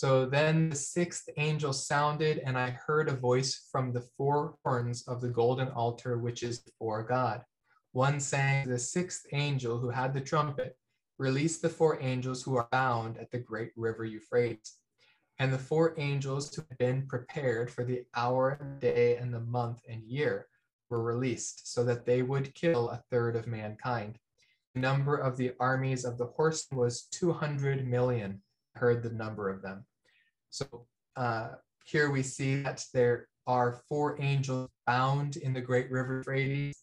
So then the sixth angel sounded, and I heard a voice from the four horns of the golden altar, which is before God. One sang, The sixth angel who had the trumpet release the four angels who are bound at the great river Euphrates. And the four angels who had been prepared for the hour, day, and the month and year were released, so that they would kill a third of mankind. The number of the armies of the horsemen was 200 million. I heard the number of them. So uh, here we see that there are four angels bound in the great river Euphrates.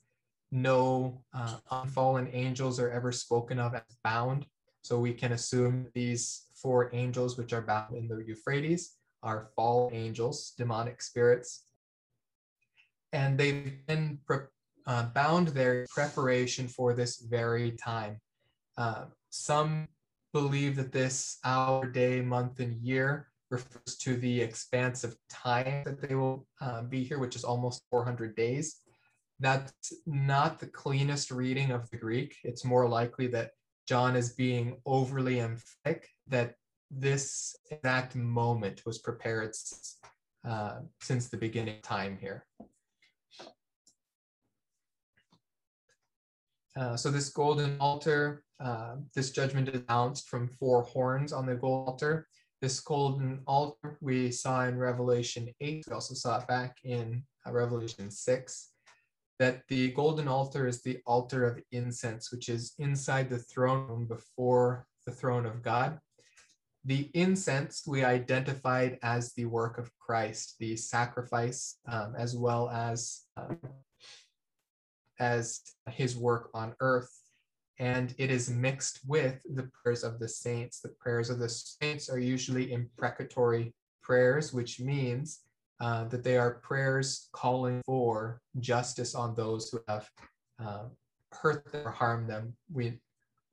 No uh, unfallen angels are ever spoken of as bound. So we can assume these four angels, which are bound in the Euphrates, are fallen angels, demonic spirits. And they've been uh, bound there in preparation for this very time. Uh, some believe that this hour, day, month, and year refers to the expanse of time that they will uh, be here, which is almost 400 days. That's not the cleanest reading of the Greek. It's more likely that John is being overly emphatic that this exact moment was prepared uh, since the beginning of time here. Uh, so this golden altar, uh, this judgment is announced from four horns on the gold altar. This golden altar we saw in Revelation 8. We also saw it back in uh, Revelation 6 that the golden altar is the altar of incense, which is inside the throne room before the throne of God. The incense we identified as the work of Christ, the sacrifice, um, as well as um, as his work on earth. And it is mixed with the prayers of the saints. The prayers of the saints are usually imprecatory prayers, which means uh, that they are prayers calling for justice on those who have uh, hurt them or harmed them. We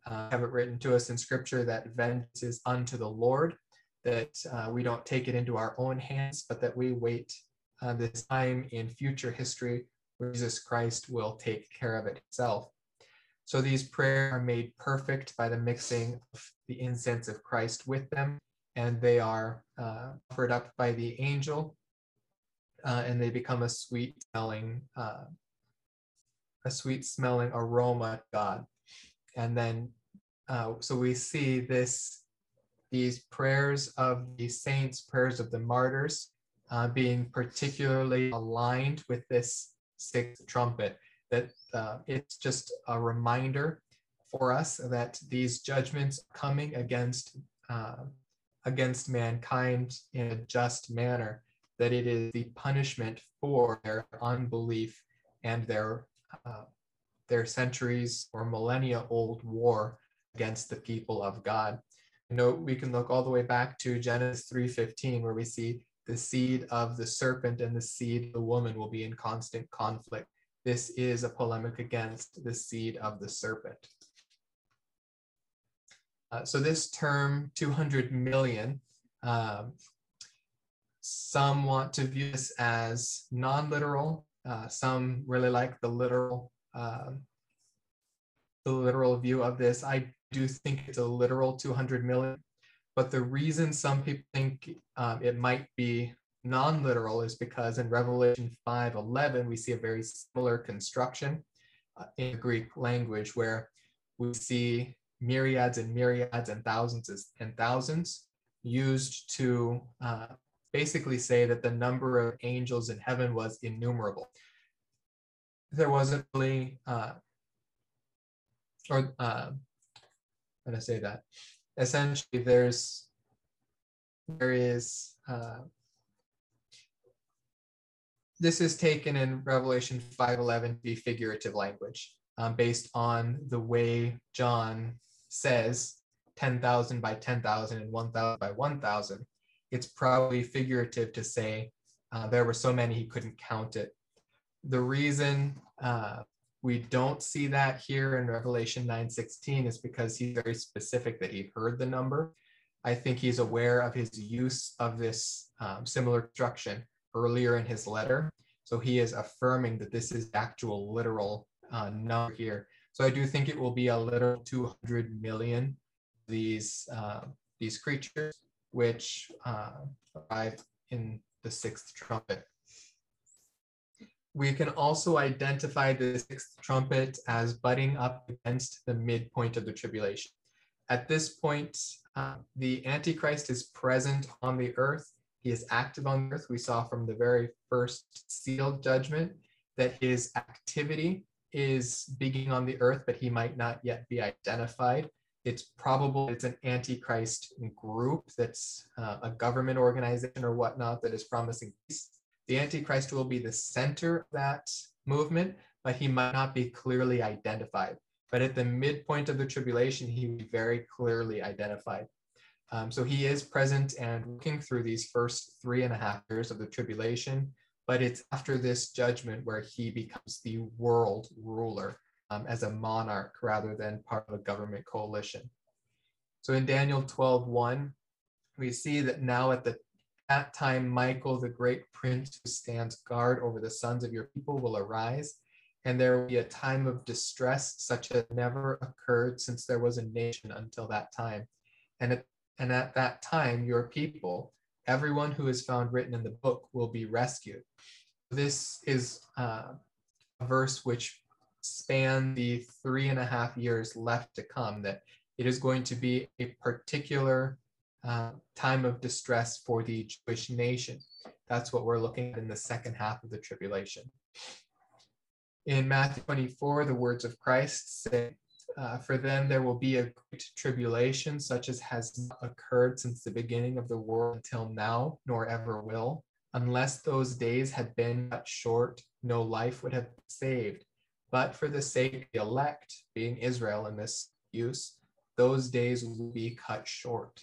uh, have it written to us in scripture that vengeance is unto the Lord, that uh, we don't take it into our own hands, but that we wait uh, this time in future history where Jesus Christ will take care of it. So these prayers are made perfect by the mixing of the incense of Christ with them, and they are offered up by the angel uh, and they become a sweet smelling uh, a sweet smelling aroma God. And then uh, so we see this these prayers of the saints, prayers of the martyrs, uh, being particularly aligned with this sixth trumpet. That uh, it's just a reminder for us that these judgments coming against uh, against mankind in a just manner that it is the punishment for their unbelief and their uh, their centuries or millennia old war against the people of God. You know, we can look all the way back to Genesis 3:15 where we see the seed of the serpent and the seed of the woman will be in constant conflict. This is a polemic against the seed of the serpent. Uh, so this term 200 million um, some want to view this as non-literal. Uh, some really like the literal, uh, the literal view of this. I do think it's a literal 200 million, but the reason some people think um, it might be non-literal is because in Revelation 5:11 we see a very similar construction uh, in the Greek language where we see myriads and myriads and thousands and thousands used to uh, basically say that the number of angels in heaven was innumerable. There wasn't really, uh, or uh, how to say that? Essentially, there's there is uh, this is taken in Revelation 5:11 to be figurative language, um, based on the way John says 10,000 by 10,000 and 1,000 by 1,000 it's probably figurative to say uh, there were so many he couldn't count it. The reason uh, we don't see that here in Revelation 9:16 is because he's very specific that he heard the number. I think he's aware of his use of this um, similar construction earlier in his letter. So he is affirming that this is actual literal uh, number here. So I do think it will be a literal 200 million these uh, these creatures which uh, arrive in the sixth trumpet. We can also identify the sixth trumpet as butting up against the midpoint of the tribulation. At this point, uh, the Antichrist is present on the earth. He is active on earth. We saw from the very first sealed judgment that his activity is beginning on the earth, but he might not yet be identified. It's probable it's an antichrist group that's uh, a government organization or whatnot that is promising peace. The antichrist will be the center of that movement, but he might not be clearly identified. But at the midpoint of the tribulation, he will be very clearly identified. Um, so he is present and working through these first three and a half years of the tribulation but it's after this judgment where he becomes the world ruler um, as a monarch rather than part of a government coalition. So in Daniel 12, 1, we see that now at the that time Michael, the great prince who stands guard over the sons of your people, will arise, and there will be a time of distress such as never occurred since there was a nation until that time. And at, and at that time, your people, everyone who is found written in the book, will be rescued this is uh, a verse which span the three and a half years left to come, that it is going to be a particular uh, time of distress for the Jewish nation. That's what we're looking at in the second half of the tribulation. In Matthew 24, the words of Christ say, uh, For them there will be a great tribulation, such as has occurred since the beginning of the world until now, nor ever will. Unless those days had been cut short, no life would have been saved. But for the sake of the elect, being Israel in this use, those days will be cut short.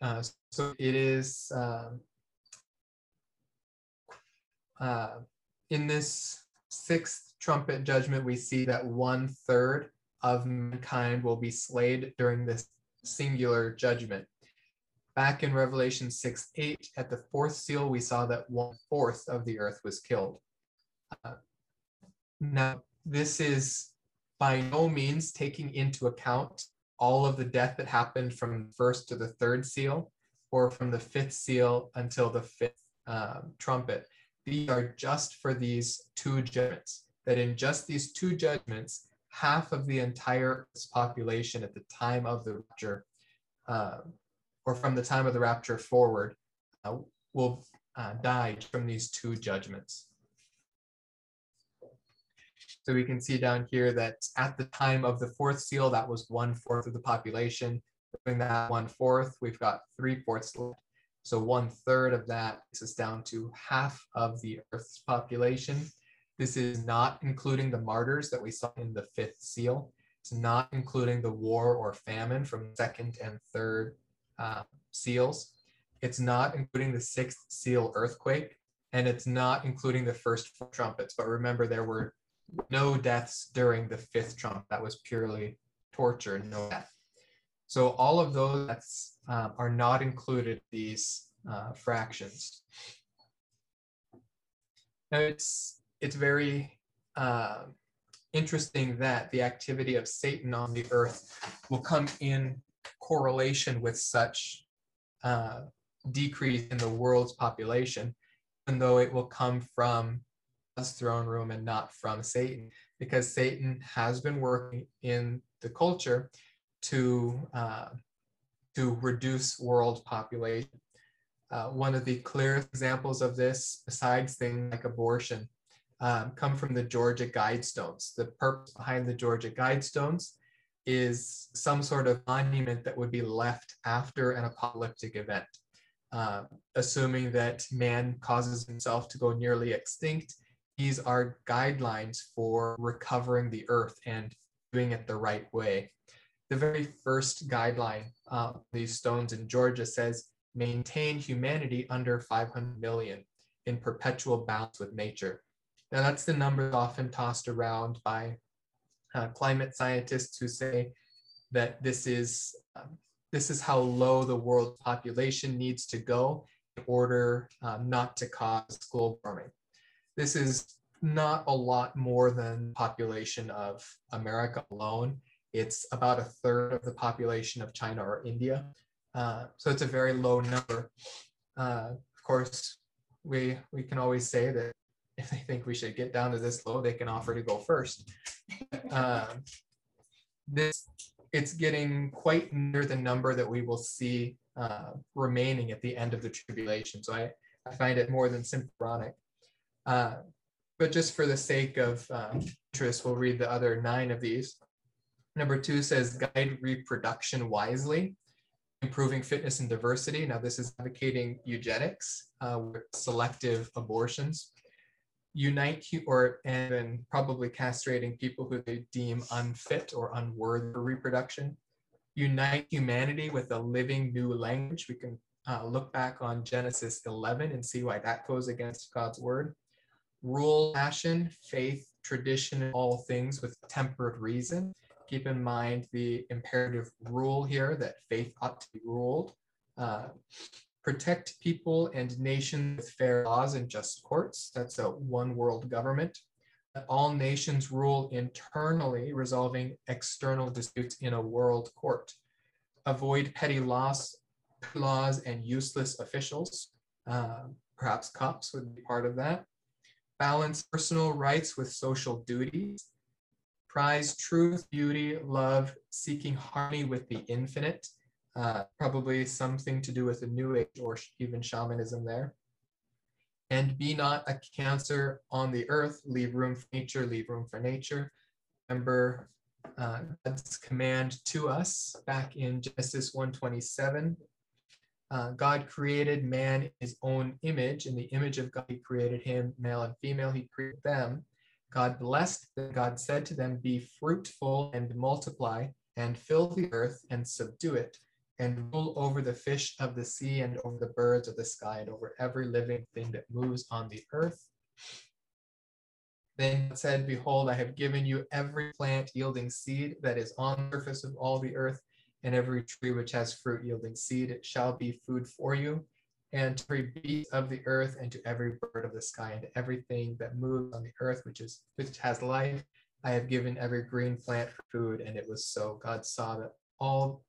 Uh, so it is uh, uh, in this sixth trumpet judgment, we see that one third of mankind will be slayed during this singular judgment. Back in Revelation 6 8, at the fourth seal, we saw that one fourth of the earth was killed. Uh, now, this is by no means taking into account all of the death that happened from first to the third seal or from the fifth seal until the fifth um, trumpet. These are just for these two judgments, that in just these two judgments, half of the entire population at the time of the rapture uh, or from the time of the rapture forward uh, will uh, die from these two judgments. So we can see down here that at the time of the fourth seal, that was one fourth of the population. Doing that one fourth, we've got three fourths left. So one third of that is down to half of the Earth's population. This is not including the martyrs that we saw in the fifth seal. It's not including the war or famine from second and third uh, seals. It's not including the sixth seal earthquake, and it's not including the first trumpets. But remember, there were no deaths during the fifth trump. That was purely torture, no death. So all of those deaths uh, are not included these uh, fractions. Now it's it's very uh, interesting that the activity of Satan on the earth will come in correlation with such uh, decrease in the world's population, even though it will come from God's throne room and not from Satan, because Satan has been working in the culture to uh, to reduce world population. Uh, one of the clearest examples of this, besides things like abortion, um, come from the Georgia Guidestones. The purpose behind the Georgia Guidestones is some sort of monument that would be left after an apocalyptic event, uh, assuming that man causes himself to go nearly extinct. These are guidelines for recovering the earth and doing it the right way. The very first guideline, uh, these stones in Georgia says, maintain humanity under 500 million in perpetual balance with nature. Now that's the number often tossed around by uh, climate scientists who say that this is um, this is how low the world population needs to go in order um, not to cause global warming. This is not a lot more than population of America alone. It's about a third of the population of China or India. Uh, so it's a very low number. Uh, of course, we we can always say that if they think we should get down to this low, they can offer to go first. Um, this it's getting quite near the number that we will see uh, remaining at the end of the tribulation. So I, I find it more than symptomatic. Uh, but just for the sake of um, interest, we'll read the other nine of these. Number two says guide reproduction wisely, improving fitness and diversity. Now this is advocating eugenics uh, selective abortions unite or and probably castrating people who they deem unfit or unworthy for reproduction, unite humanity with a living new language. We can uh, look back on Genesis 11 and see why that goes against God's word. Rule passion, faith, tradition, all things with tempered reason. Keep in mind the imperative rule here that faith ought to be ruled. Uh, protect people and nations with fair laws and just courts. That's a one world government. All nations rule internally, resolving external disputes in a world court. Avoid petty laws, laws and useless officials. Uh, perhaps cops would be part of that. Balance personal rights with social duties. Prize truth, beauty, love, seeking harmony with the infinite uh, probably something to do with the New Age or even shamanism there. And be not a cancer on the earth, leave room for nature, leave room for nature. Remember uh, God's command to us back in Genesis 127. Uh, God created man in his own image. In the image of God, he created him, male and female, he created them. God blessed them. God said to them, Be fruitful and multiply, and fill the earth and subdue it and rule over the fish of the sea and over the birds of the sky and over every living thing that moves on the earth. Then God said, Behold, I have given you every plant yielding seed that is on the surface of all the earth, and every tree which has fruit yielding seed. It shall be food for you, and to every beast of the earth, and to every bird of the sky, and to everything that moves on the earth, which is which has life. I have given every green plant for food, and it was so. God saw that all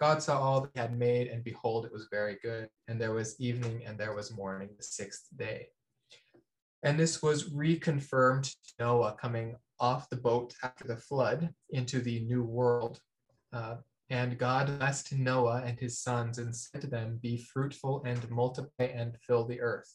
God saw all that he had made, and behold, it was very good. And there was evening and there was morning, the sixth day. And this was reconfirmed to Noah coming off the boat after the flood into the new world. Uh, and God blessed Noah and his sons and said to them, Be fruitful and multiply and fill the earth.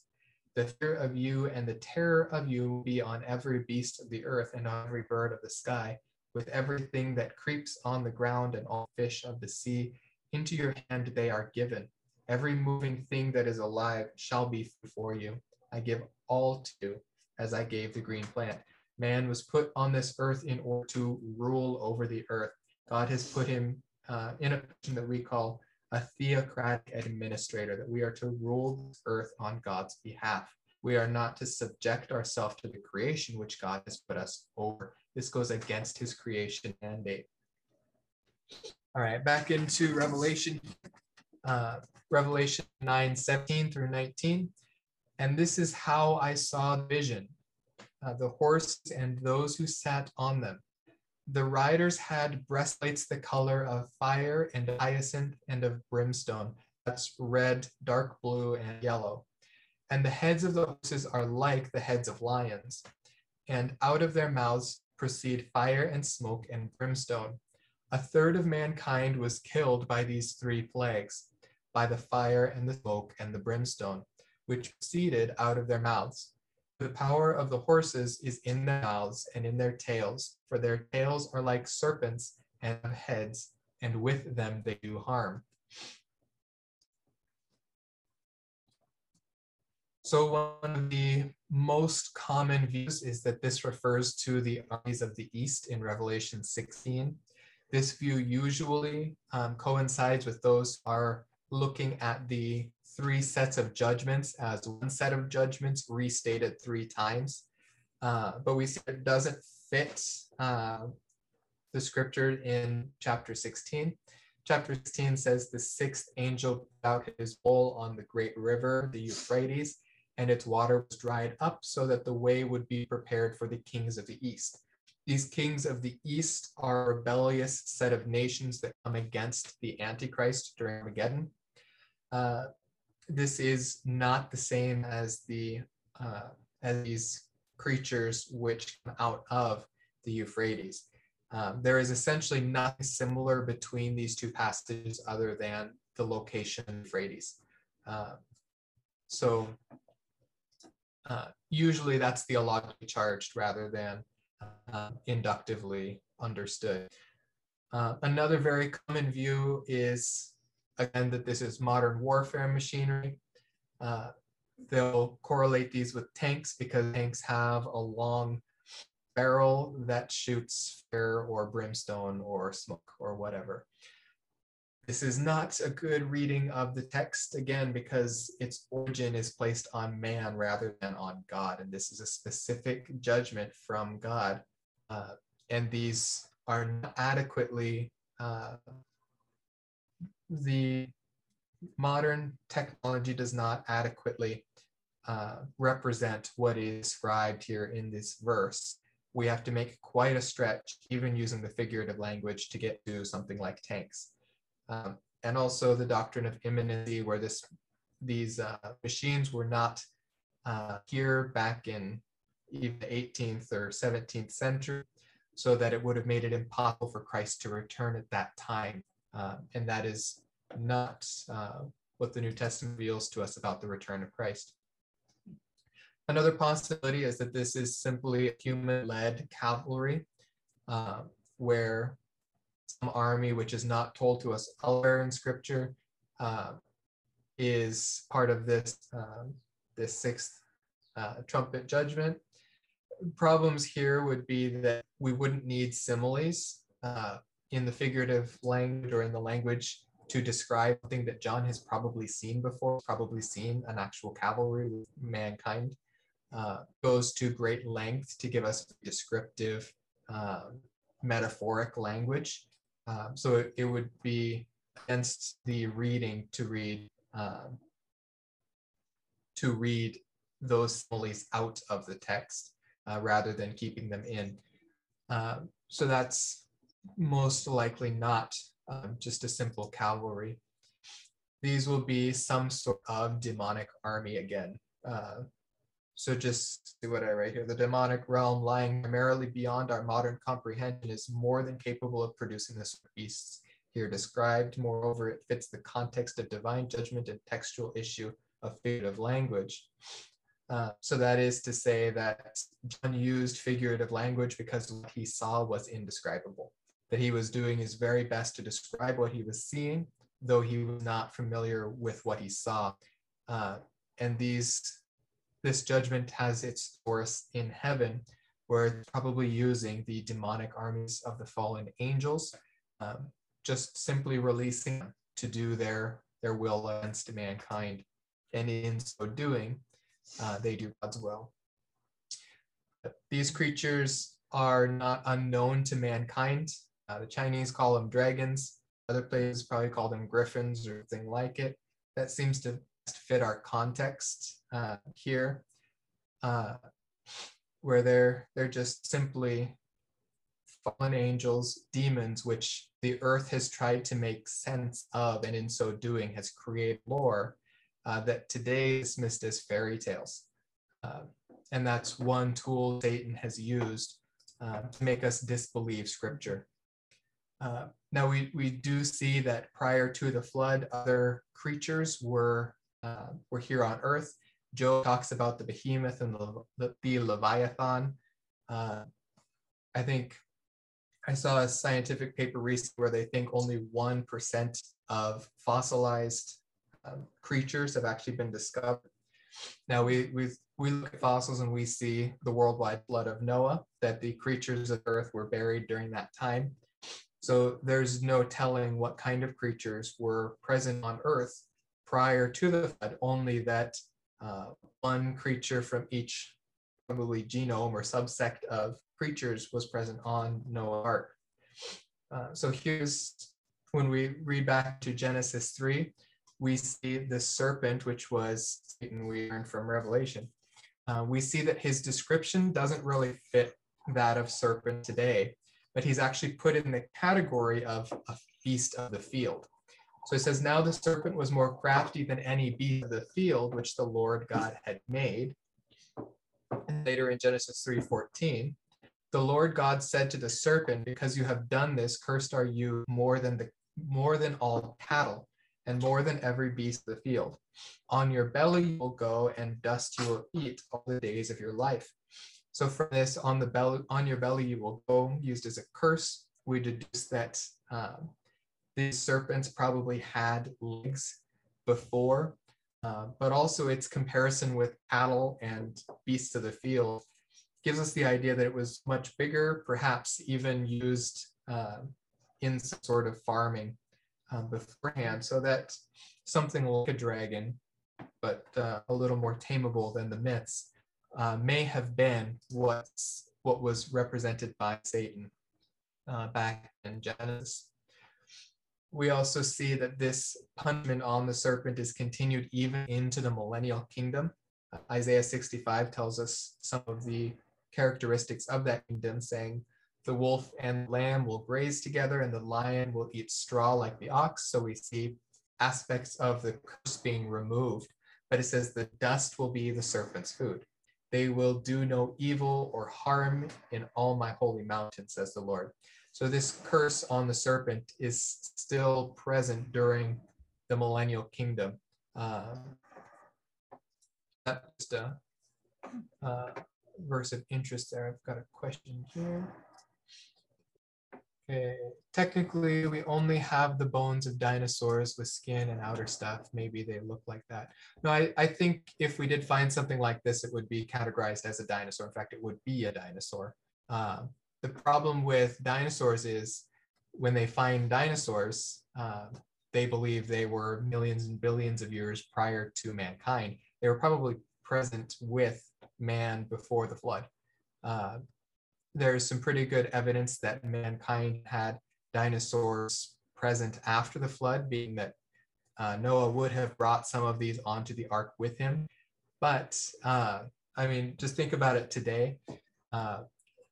The fear of you and the terror of you be on every beast of the earth and on every bird of the sky with everything that creeps on the ground and all fish of the sea. Into your hand they are given. Every moving thing that is alive shall be for you. I give all to you as I gave the green plant. Man was put on this earth in order to rule over the earth. God has put him uh, in a position that we call a theocratic administrator, that we are to rule this earth on God's behalf. We are not to subject ourselves to the creation which God has put us over. This goes against his creation mandate. All right, back into Revelation, uh, Revelation 9, 17 through 19. And this is how I saw vision, uh, the horse and those who sat on them. The riders had breastplates the color of fire and hyacinth and of brimstone. That's red, dark blue, and yellow. And the heads of the horses are like the heads of lions. And out of their mouths proceed fire and smoke and brimstone. A third of mankind was killed by these three plagues, by the fire and the smoke and the brimstone, which proceeded out of their mouths. The power of the horses is in their mouths and in their tails, for their tails are like serpents and have heads, and with them they do harm. So one of the most common views is that this refers to the armies of the East in Revelation 16. This view usually um, coincides with those who are looking at the three sets of judgments as one set of judgments restated three times. Uh, but we see it doesn't fit uh, the scripture in chapter 16. Chapter 16 says the sixth angel put out his bowl on the great river, the Euphrates, and its water was dried up so that the way would be prepared for the kings of the east. these kings of the east are a rebellious set of nations that come against the Antichrist during Armageddon. Uh, this is not the same as the uh, as these creatures which come out of the Euphrates. Um, there is essentially nothing similar between these two passages other than the location of Euphrates. Uh, so uh, usually that's theologically charged rather than uh, inductively understood. Uh, another very common view is, again, that this is modern warfare machinery. Uh, they'll correlate these with tanks because tanks have a long barrel that shoots fire or brimstone or smoke or whatever. This is not a good reading of the text, again, because its origin is placed on man rather than on God. And this is a specific judgment from God. Uh, and these are not adequately, uh, the modern technology does not adequately uh, represent what is described here in this verse. We have to make quite a stretch, even using the figurative language, to get to something like tanks. Um, and also the doctrine of imminency, where this these uh, machines were not uh, here back in even the 18th or 17th century, so that it would have made it impossible for Christ to return at that time. Uh, and that is not uh, what the New Testament reveals to us about the return of Christ. Another possibility is that this is simply a human-led cavalry, uh, where some army, which is not told to us elsewhere in Scripture, uh, is part of this um, this sixth uh, trumpet judgment. Problems here would be that we wouldn't need similes uh, in the figurative language or in the language to describe something that John has probably seen before, probably seen an actual cavalry with mankind. Uh, goes to great length to give us descriptive, um, metaphoric language. Um, so it, it, would be against the reading to read um, to read those similes out of the text uh, rather than keeping them in. Um, so that's most likely not um, just a simple cavalry. These will be some sort of demonic army again. Uh, so just see what I write here. The demonic realm lying primarily beyond our modern comprehension is more than capable of producing the beasts here described. Moreover, it fits the context of divine judgment and textual issue of figurative language. Uh, so that is to say that John used figurative language because what he saw was indescribable, that he was doing his very best to describe what he was seeing, though he was not familiar with what he saw. Uh, and these this judgment has its source in heaven, where it's probably using the demonic armies of the fallen angels, um, just simply releasing them to do their, their will against mankind. And in so doing, uh, they do God's will. These creatures are not unknown to mankind. Uh, the Chinese call them dragons. Other places probably call them griffins or something like it. That seems to fit our context uh, here, uh, where they're they're just simply fallen angels, demons, which the earth has tried to make sense of, and in so doing has created lore uh, that today is dismissed as fairy tales. Uh, and that's one tool Satan has used uh, to make us disbelieve scripture. Uh, now we, we do see that prior to the flood, other creatures were uh, we're here on earth. Job talks about the behemoth and the, the, the leviathan. Uh, I think I saw a scientific paper recently where they think only 1% of fossilized um, creatures have actually been discovered. Now we, we, we look at fossils and we see the worldwide flood of Noah, that the creatures of earth were buried during that time. So there's no telling what kind of creatures were present on earth prior to the flood, only that uh, one creature from each probably genome or subsect of creatures was present on Noah's Ark. Uh, so here's when we read back to Genesis 3, we see the serpent, which was Satan, we learned from Revelation. Uh, we see that his description doesn't really fit that of serpent today, but he's actually put in the category of a beast of the field. So it says, Now the serpent was more crafty than any beast of the field which the Lord God had made. And later in Genesis 3:14, the Lord God said to the serpent, Because you have done this, cursed are you more than the more than all cattle, and more than every beast of the field. On your belly you will go, and dust you will eat all the days of your life. So from this, on the belly, on your belly you will go, used as a curse. We deduce that um, these serpents probably had legs before, uh, but also its comparison with cattle and beasts of the field gives us the idea that it was much bigger, perhaps even used uh, in some sort of farming um, beforehand, so that something like a dragon, but uh, a little more tameable than the myths, uh, may have been what's, what was represented by Satan uh, back in Genesis we also see that this punishment on the serpent is continued even into the millennial kingdom. Isaiah 65 tells us some of the characteristics of that kingdom, saying, The wolf and lamb will graze together, and the lion will eat straw like the ox. So we see aspects of the curse being removed. But it says, The dust will be the serpent's food. They will do no evil or harm in all my holy mountain, says the Lord. So this curse on the serpent is still present during the millennial kingdom. Um, that's just a, a verse of interest there. I've got a question here. Okay, technically we only have the bones of dinosaurs with skin and outer stuff. Maybe they look like that. No, I, I think if we did find something like this, it would be categorized as a dinosaur. In fact, it would be a dinosaur. Um, the problem with dinosaurs is when they find dinosaurs, uh, they believe they were millions and billions of years prior to mankind. They were probably present with man before the flood. Uh, there's some pretty good evidence that mankind had dinosaurs present after the flood, being that uh, Noah would have brought some of these onto the ark with him. But uh, I mean, just think about it today. Uh,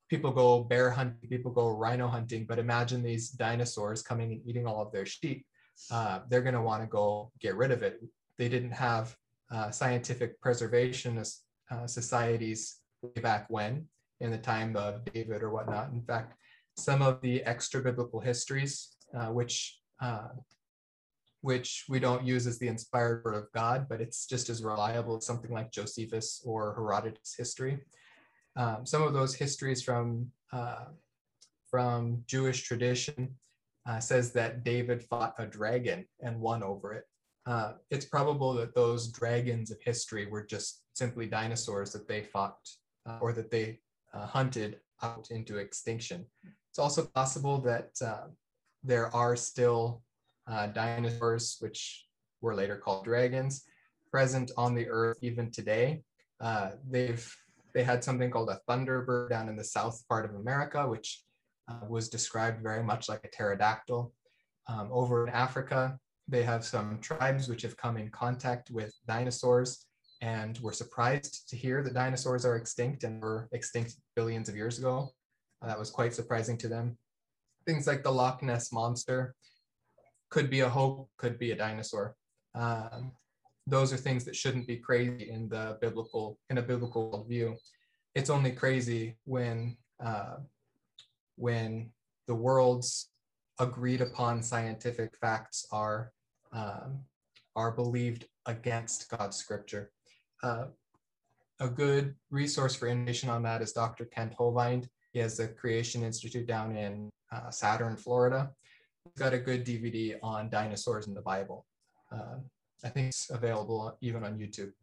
people go bear hunting, people go rhino hunting, but imagine these dinosaurs coming and eating all of their sheep. Uh, they're going to want to go get rid of it. They didn't have uh, scientific preservation uh, societies way back when, in the time of David or whatnot. In fact, some of the extra biblical histories, uh, which uh, which we don't use as the inspired word of God, but it's just as reliable as something like Josephus or Herodotus history. Um, some of those histories from uh, from Jewish tradition uh, says that David fought a dragon and won over it. Uh, it's probable that those dragons of history were just simply dinosaurs that they fought uh, or that they uh, hunted out into extinction. It's also possible that uh, there are still dinosaurs, which were later called dragons, present on the earth even today. they've they had something called a thunderbird down in the south part of America, which uh, was described very much like a pterodactyl. Um, over in Africa, they have some tribes which have come in contact with dinosaurs and were surprised to hear that dinosaurs are extinct and were extinct billions of years ago. Uh, that was quite surprising to them. Things like the Loch Ness monster could be a hoax, could be a dinosaur. Um, those are things that shouldn't be crazy in the biblical in a biblical view. It's only crazy when uh, when the world's agreed upon scientific facts are um, are believed against God's scripture. Uh, a good resource for information on that is Dr. Kent Hovind. He has the Creation Institute down in uh, Saturn, Florida. He's got a good DVD on dinosaurs in the Bible. Uh, I think it's available even on YouTube.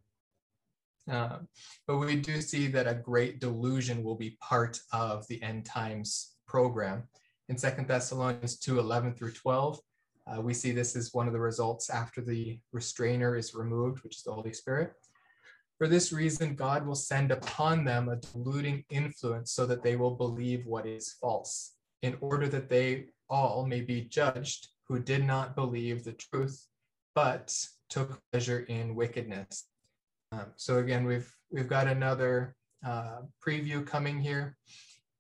Uh, but we do see that a great delusion will be part of the end times program. In Second Thessalonians 2 11 through 12, uh, we see this as one of the results after the restrainer is removed, which is the Holy Spirit. For this reason, God will send upon them a deluding influence so that they will believe what is false, in order that they all may be judged who did not believe the truth, but took pleasure in wickedness. Um, so again, we've we've got another uh, preview coming here.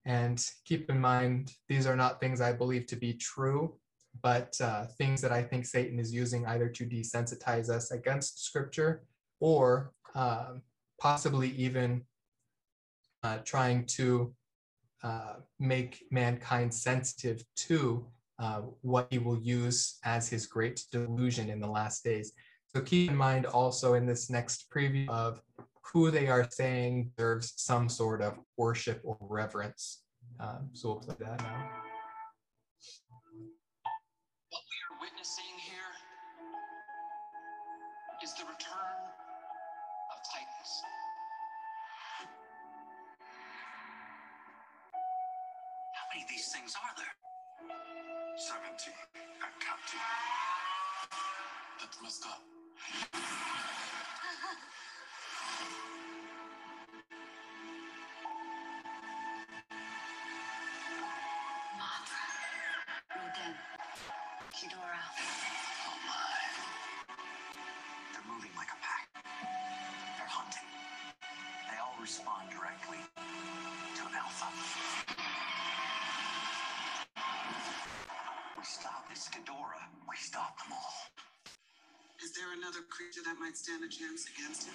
And keep in mind, these are not things I believe to be true, but uh, things that I think Satan is using either to desensitize us against scripture or uh, possibly even uh, trying to uh, make mankind sensitive to uh, what he will use as his great delusion in the last days. So keep in mind also in this next preview of who they are saying deserves some sort of worship or reverence. Um, so we'll play that now. What we are witnessing here is the return these things are there? 17 and counting. That's messed up. Ghidorah. We stop them all. Is there another creature that might stand a chance against him?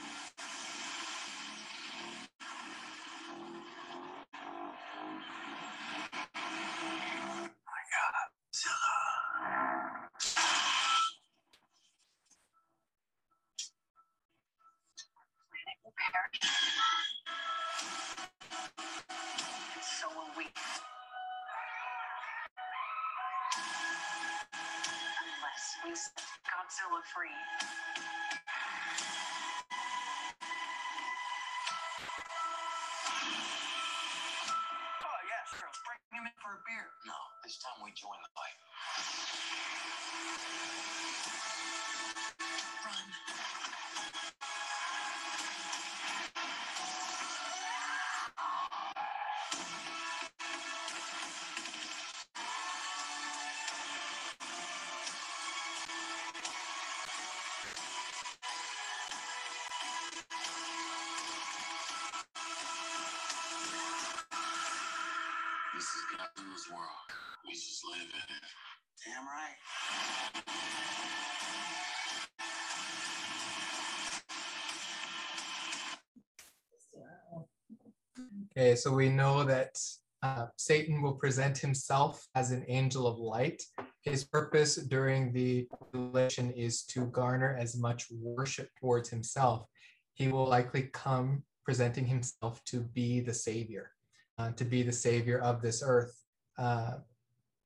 Okay, so we know that uh, Satan will present himself as an angel of light. His purpose during the tribulation is to garner as much worship towards himself. He will likely come presenting himself to be the savior, uh, to be the savior of this earth. Uh,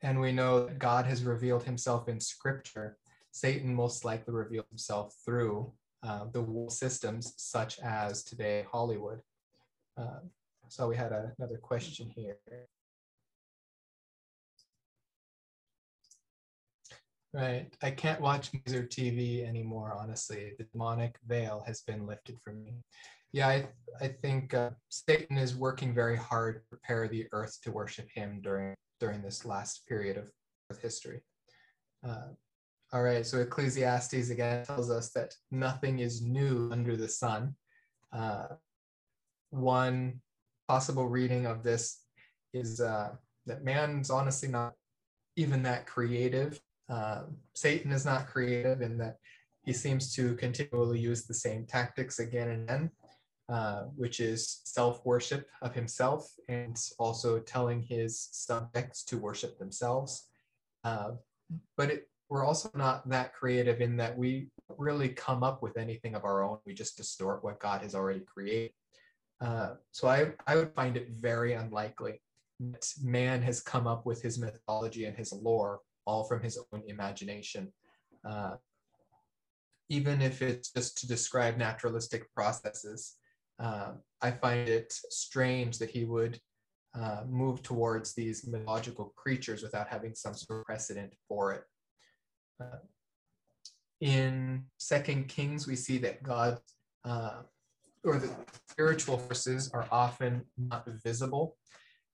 and we know that God has revealed himself in scripture. Satan most likely revealed himself through uh, the world systems such as today Hollywood. So we had a- another question here. Right. I can't watch news TV anymore, honestly. The demonic veil has been lifted from me. Yeah, I, I think uh, Satan is working very hard to prepare the earth to worship him during during this last period of earth history. Uh, all right, so Ecclesiastes again tells us that nothing is new under the sun. Uh, one possible reading of this is uh, that man's honestly not even that creative. Uh, Satan is not creative in that he seems to continually use the same tactics again and again, uh, which is self worship of himself and also telling his subjects to worship themselves. Uh, but it, we're also not that creative in that we really come up with anything of our own. We just distort what God has already created. Uh, so I, I would find it very unlikely that man has come up with his mythology and his lore all from his own imagination. Uh, even if it's just to describe naturalistic processes, uh, I find it strange that he would uh, move towards these mythological creatures without having some sort of precedent for it. Uh, in Second Kings, we see that God uh, or the spiritual forces are often not visible.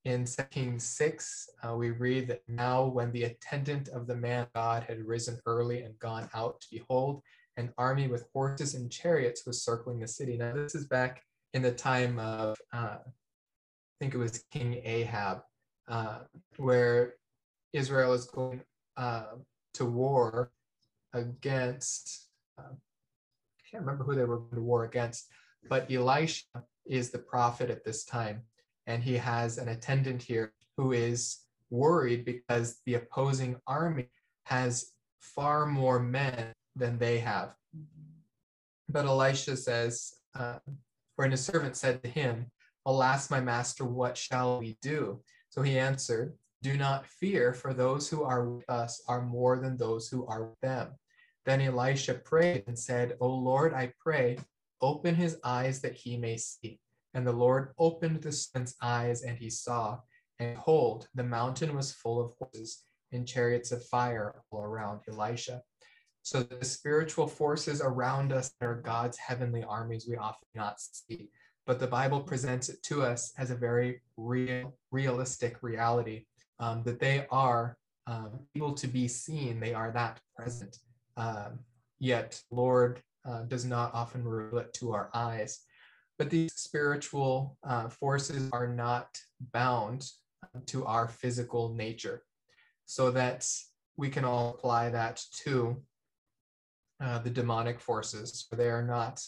In 2 Kings 6, uh, we read that now when the attendant of the man God had risen early and gone out, to behold, an army with horses and chariots was circling the city. Now, this is back in the time of uh, think it was King Ahab, uh, where Israel is going uh, to war against, uh, I can't remember who they were going to war against, but Elisha is the prophet at this time. And he has an attendant here who is worried because the opposing army has far more men than they have. But Elisha says, uh, when his servant said to him, Alas, my master, what shall we do? So he answered, Do not fear, for those who are with us are more than those who are with them. Then Elisha prayed and said, O Lord, I pray, open his eyes that he may see. And the Lord opened the son's eyes, and he saw. And behold, the mountain was full of horses and chariots of fire all around Elisha. So the spiritual forces around us are God's heavenly armies we often not see. But the Bible presents it to us as a very real, realistic reality um, that they are um, able to be seen. They are that present. Um, yet, Lord uh, does not often reveal it to our eyes. But these spiritual uh, forces are not bound to our physical nature, so that we can all apply that to uh, the demonic forces. They are not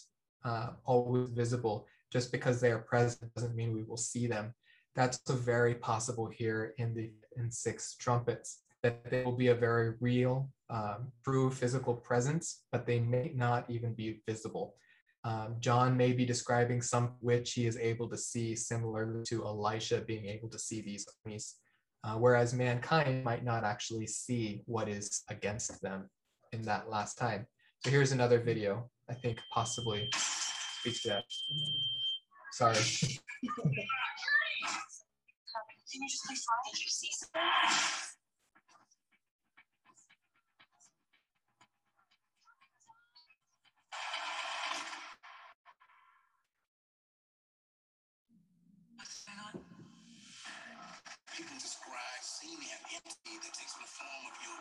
uh, always visible. Just because they are present doesn't mean we will see them. That's very possible here in the in six trumpets. That they will be a very real, um, true physical presence, but they may not even be visible. Um, John may be describing some which he is able to see, similar to Elisha being able to see these armies, uh, whereas mankind might not actually see what is against them in that last time. So here's another video, I think possibly speaks to that. Sorry. You just please Did you see something?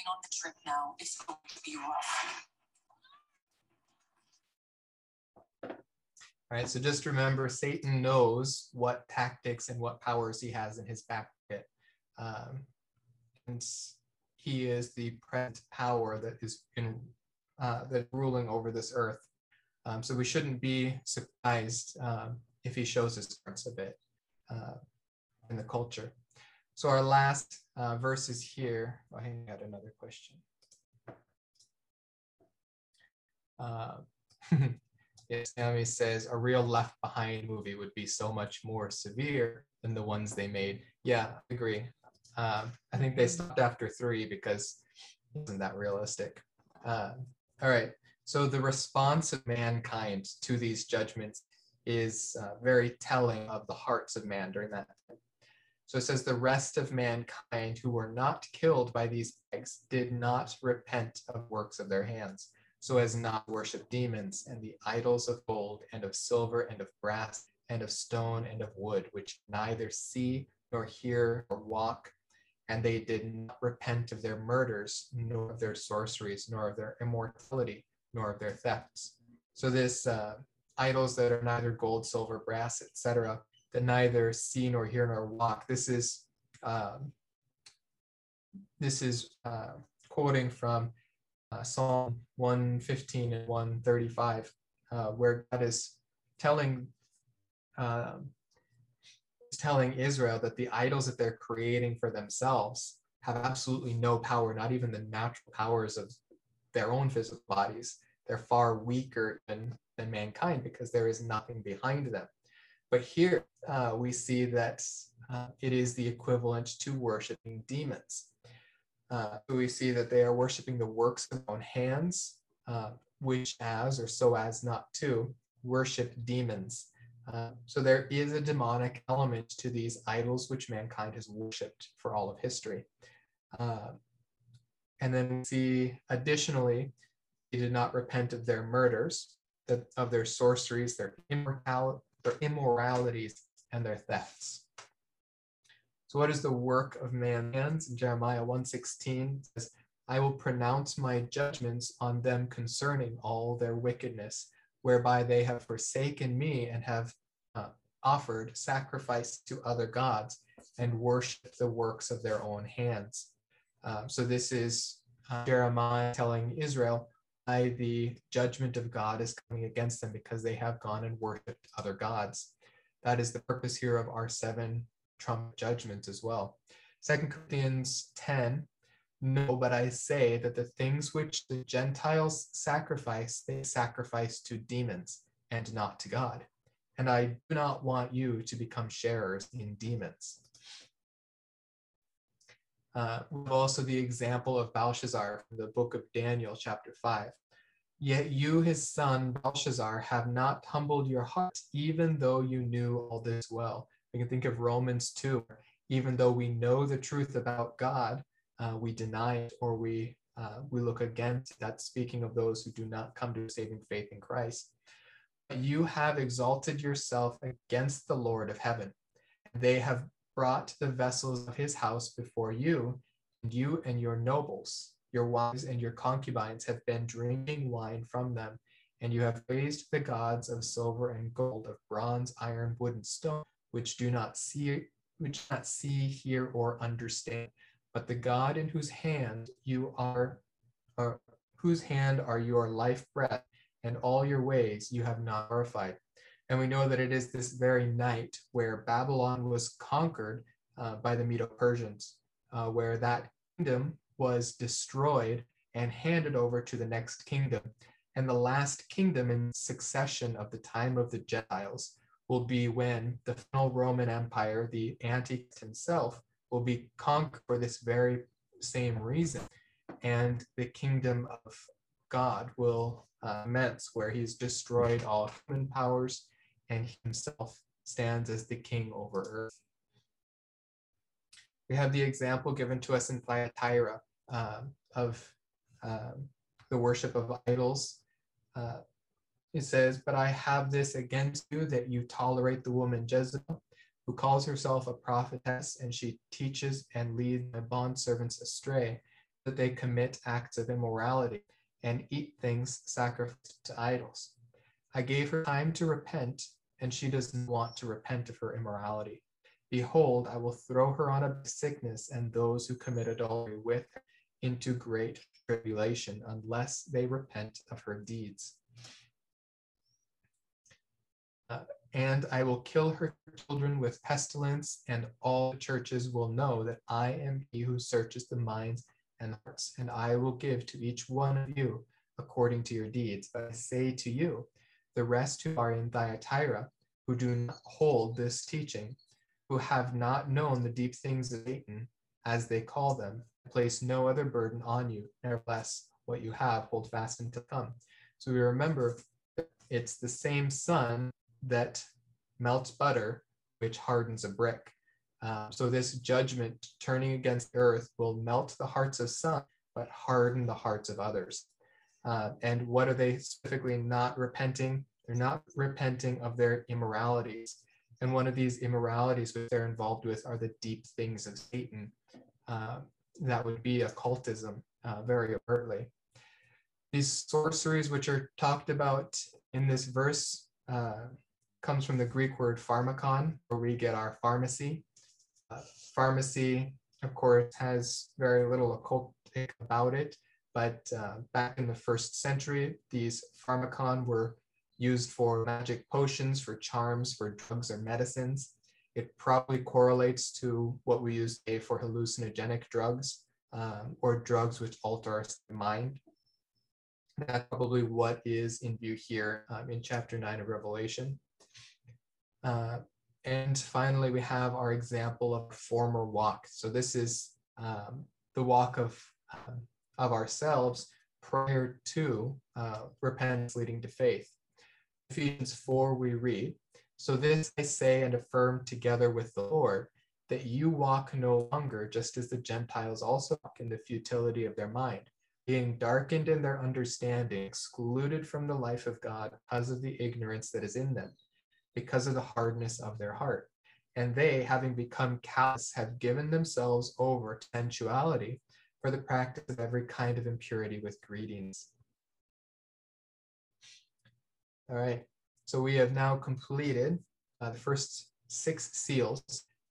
going on the trip now. It's going to be rough. All right, so just remember Satan knows what tactics and what powers he has in his back pocket. Um, and he is the present power that is in uh, that ruling over this earth. Um, so we shouldn't be surprised um, if he shows his cards a bit uh, in the culture. So our last uh, verses here. Oh, I got another question. Uh, yes, Sammy says a real Left Behind movie would be so much more severe than the ones they made. Yeah, I agree. Um, I think they stopped after three because it wasn't that realistic. Uh, all right. So the response of mankind to these judgments is uh, very telling of the hearts of man during that time. So it says, the rest of mankind who were not killed by these plagues did not repent of works of their hands, so as not worship demons and the idols of gold and of silver and of brass and of stone and of wood, which neither see nor hear nor walk. And they did not repent of their murders, nor of their sorceries, nor of their immortality, nor of their thefts. So this uh, idols that are neither gold, silver, brass, etc., that neither see nor hear nor walk. This is um, this is uh, quoting from uh, Psalm 115 and 135, uh, where God is telling um, telling Israel that the idols that they're creating for themselves have absolutely no power, not even the natural powers of their own physical bodies. They're far weaker than, than mankind because there is nothing behind them. But here uh, we see that uh, it is the equivalent to worshiping demons. Uh, we see that they are worshiping the works of their own hands, uh, which as or so as not to worship demons. Uh, so there is a demonic element to these idols which mankind has worshipped for all of history. Uh, and then we see additionally, they did not repent of their murders, that of their sorceries, their immortal, their immoralities, and their thefts. So what is the work of man's hands? Jeremiah 1:16 says, I will pronounce my judgments on them concerning all their wickedness, whereby they have forsaken me and have uh, offered sacrifice to other gods and worshiped the works of their own hands. Um, so this is uh, Jeremiah telling Israel, I, the judgment of God is coming against them because they have gone and worshipped other gods. That is the purpose here of our seven trump judgments as well. Second Corinthians 10, no, but I say that the things which the Gentiles sacrifice, they sacrifice to demons and not to God. And I do not want you to become sharers in demons. Uh, also the example of Belshazzar from the book of Daniel, chapter 5. Yet you, his son Belshazzar, have not humbled your heart, even though you knew all this well. We can think of Romans 2. Even though we know the truth about God, uh, we deny it or we uh, we look against that. Speaking of those who do not come to saving faith in Christ, you have exalted yourself against the Lord of heaven. They have brought the vessels of his house before you, and you and your nobles, your wives and your concubines have been drinking wine from them, and you have raised the gods of silver and gold, of bronze, iron, wood, and stone, which do not see, which do not see, hear, or understand. But the God in whose hand you are, whose hand are your life breath, and all your ways you have not glorified. And we know that it is this very night where Babylon was conquered uh, by the Medo Persians, uh, where that kingdom was destroyed and handed over to the next kingdom. And the last kingdom in succession of the time of the Gentiles will be when the final Roman Empire, the Antichrist himself, will be conquered for this very same reason. And the kingdom of God will uh, immense, where he's destroyed all human powers and himself stands as the king over earth. We have the example given to us in Thyatira uh, of uh, the worship of idols. Uh, it says, But I have this against you that you tolerate the woman Jezebel, who calls herself a prophetess, and she teaches and leads my bondservants astray, that they commit acts of immorality and eat things sacrificed to idols. I gave her time to repent, and she does not want to repent of her immorality. Behold, I will throw her on a sickness and those who commit adultery with her into great tribulation unless they repent of her deeds. Uh, and I will kill her children with pestilence, and all the churches will know that I am he who searches the minds and hearts, and I will give to each one of you according to your deeds. But I say to you, the rest who are in Thyatira, who do not hold this teaching, who have not known the deep things of Satan, as they call them, place no other burden on you. Nevertheless, what you have, hold fast until come. So we remember it's the same sun that melts butter, which hardens a brick. Uh, so this judgment turning against earth will melt the hearts of some, but harden the hearts of others. Uh, and what are they specifically not repenting? They're not repenting of their immoralities. And one of these immoralities which they're involved with are the deep things of Satan. Uh, that would be occultism uh, very overtly. These sorceries, which are talked about in this verse, uh, comes from the Greek word pharmakon, where we get our pharmacy. Uh, pharmacy, of course, has very little occultic about it, but uh, back in the first century, these pharmakon were used for magic potions, for charms, for drugs or medicines. It probably correlates to what we use today for hallucinogenic drugs um, or drugs which alter our mind. That's probably what is in view here um, in chapter 9 of Revelation. Uh, and finally, we have our example of former walk. So this is um, the walk of, um, of ourselves prior to uh, repentance leading to faith. Ephesians 4, we read, So this I say and affirm together with the Lord, that you walk no longer just as the Gentiles also walk in the futility of their mind, being darkened in their understanding, excluded from the life of God because of the ignorance that is in them, because of the hardness of their heart. And they, having become callous, have given themselves over to sensuality for the practice of every kind of impurity with greetings. All right, so we have now completed uh, the first six seals,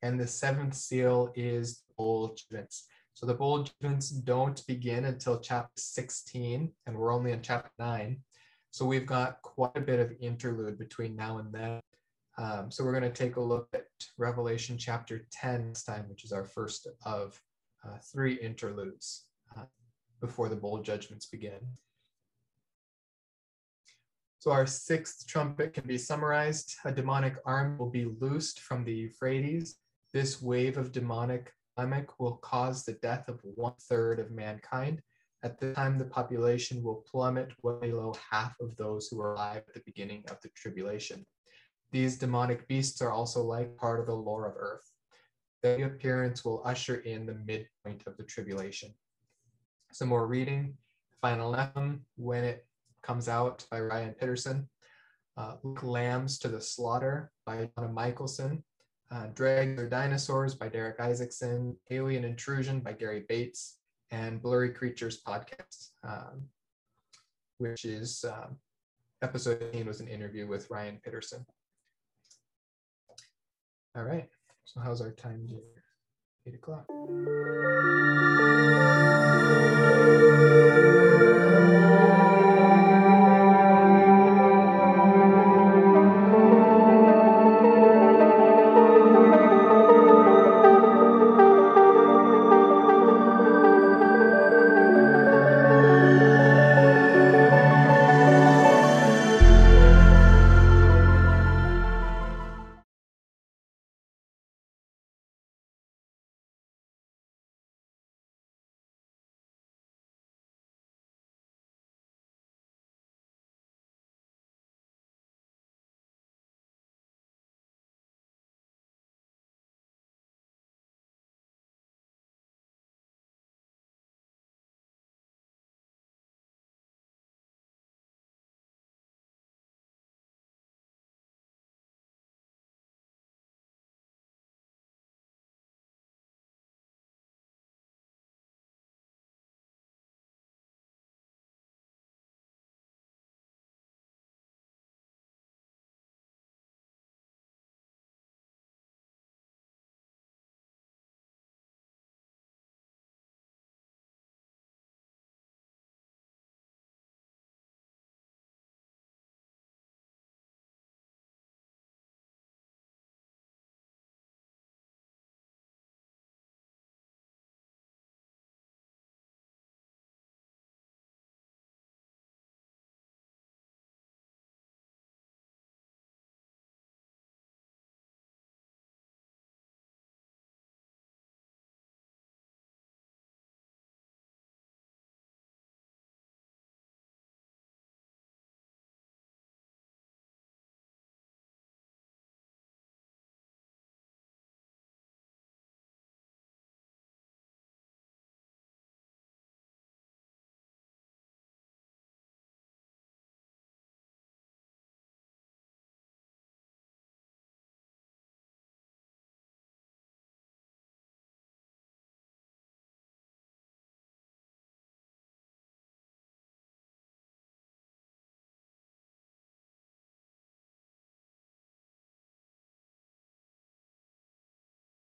and the seventh seal is bowl judgments. So the bowl judgments don't begin until chapter 16, and we're only in chapter 9. So we've got quite a bit of interlude between now and then. Um, so we're going to take a look at Revelation chapter 10 this time, which is our first of uh, three interludes uh, before the bowl judgments begin. So our sixth trumpet can be summarized. A demonic arm will be loosed from the Euphrates. This wave of demonic polemic will cause the death of one third of mankind. At the time, the population will plummet well below half of those who were alive at the beginning of the tribulation. These demonic beasts are also like part of the lore of earth. Their appearance will usher in the midpoint of the tribulation. Some more reading. Final Nephilim, when it comes out by Ryan Pitterson. Uh, Lambs to the Slaughter by Donna Michelson. Uh, Dragons or Dinosaurs by Derek Isaacson. Alien Intrusion by Gary Bates. And Blurry Creatures podcast, um, which is um, episode 18 was an interview with Ryan Pitterson. All right. So how's our time here? Eight o'clock.